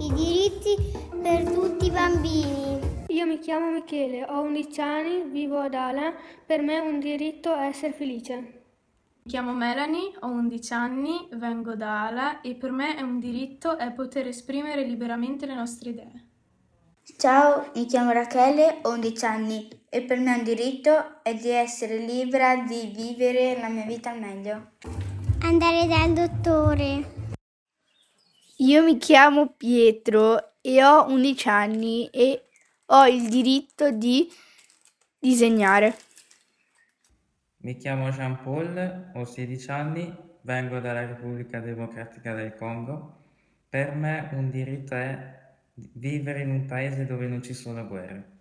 i diritti per tutti i bambini. Io mi chiamo Michele, ho 11 anni, vivo ad Ala, per me è un diritto essere felice. Mi chiamo Melanie, ho 11 anni, vengo da Ala e per me è un diritto è poter esprimere liberamente le nostre idee. Ciao, mi chiamo Rachele, ho 11 anni e per me un diritto è di essere libera di vivere la mia vita al meglio. Andare dal dottore. Io mi chiamo Pietro e ho 11 anni e ho il diritto di disegnare. Mi chiamo Jean Paul, ho 16 anni, vengo dalla Repubblica Democratica del Congo. Per me un diritto è vivere in un paese dove non ci sono guerre.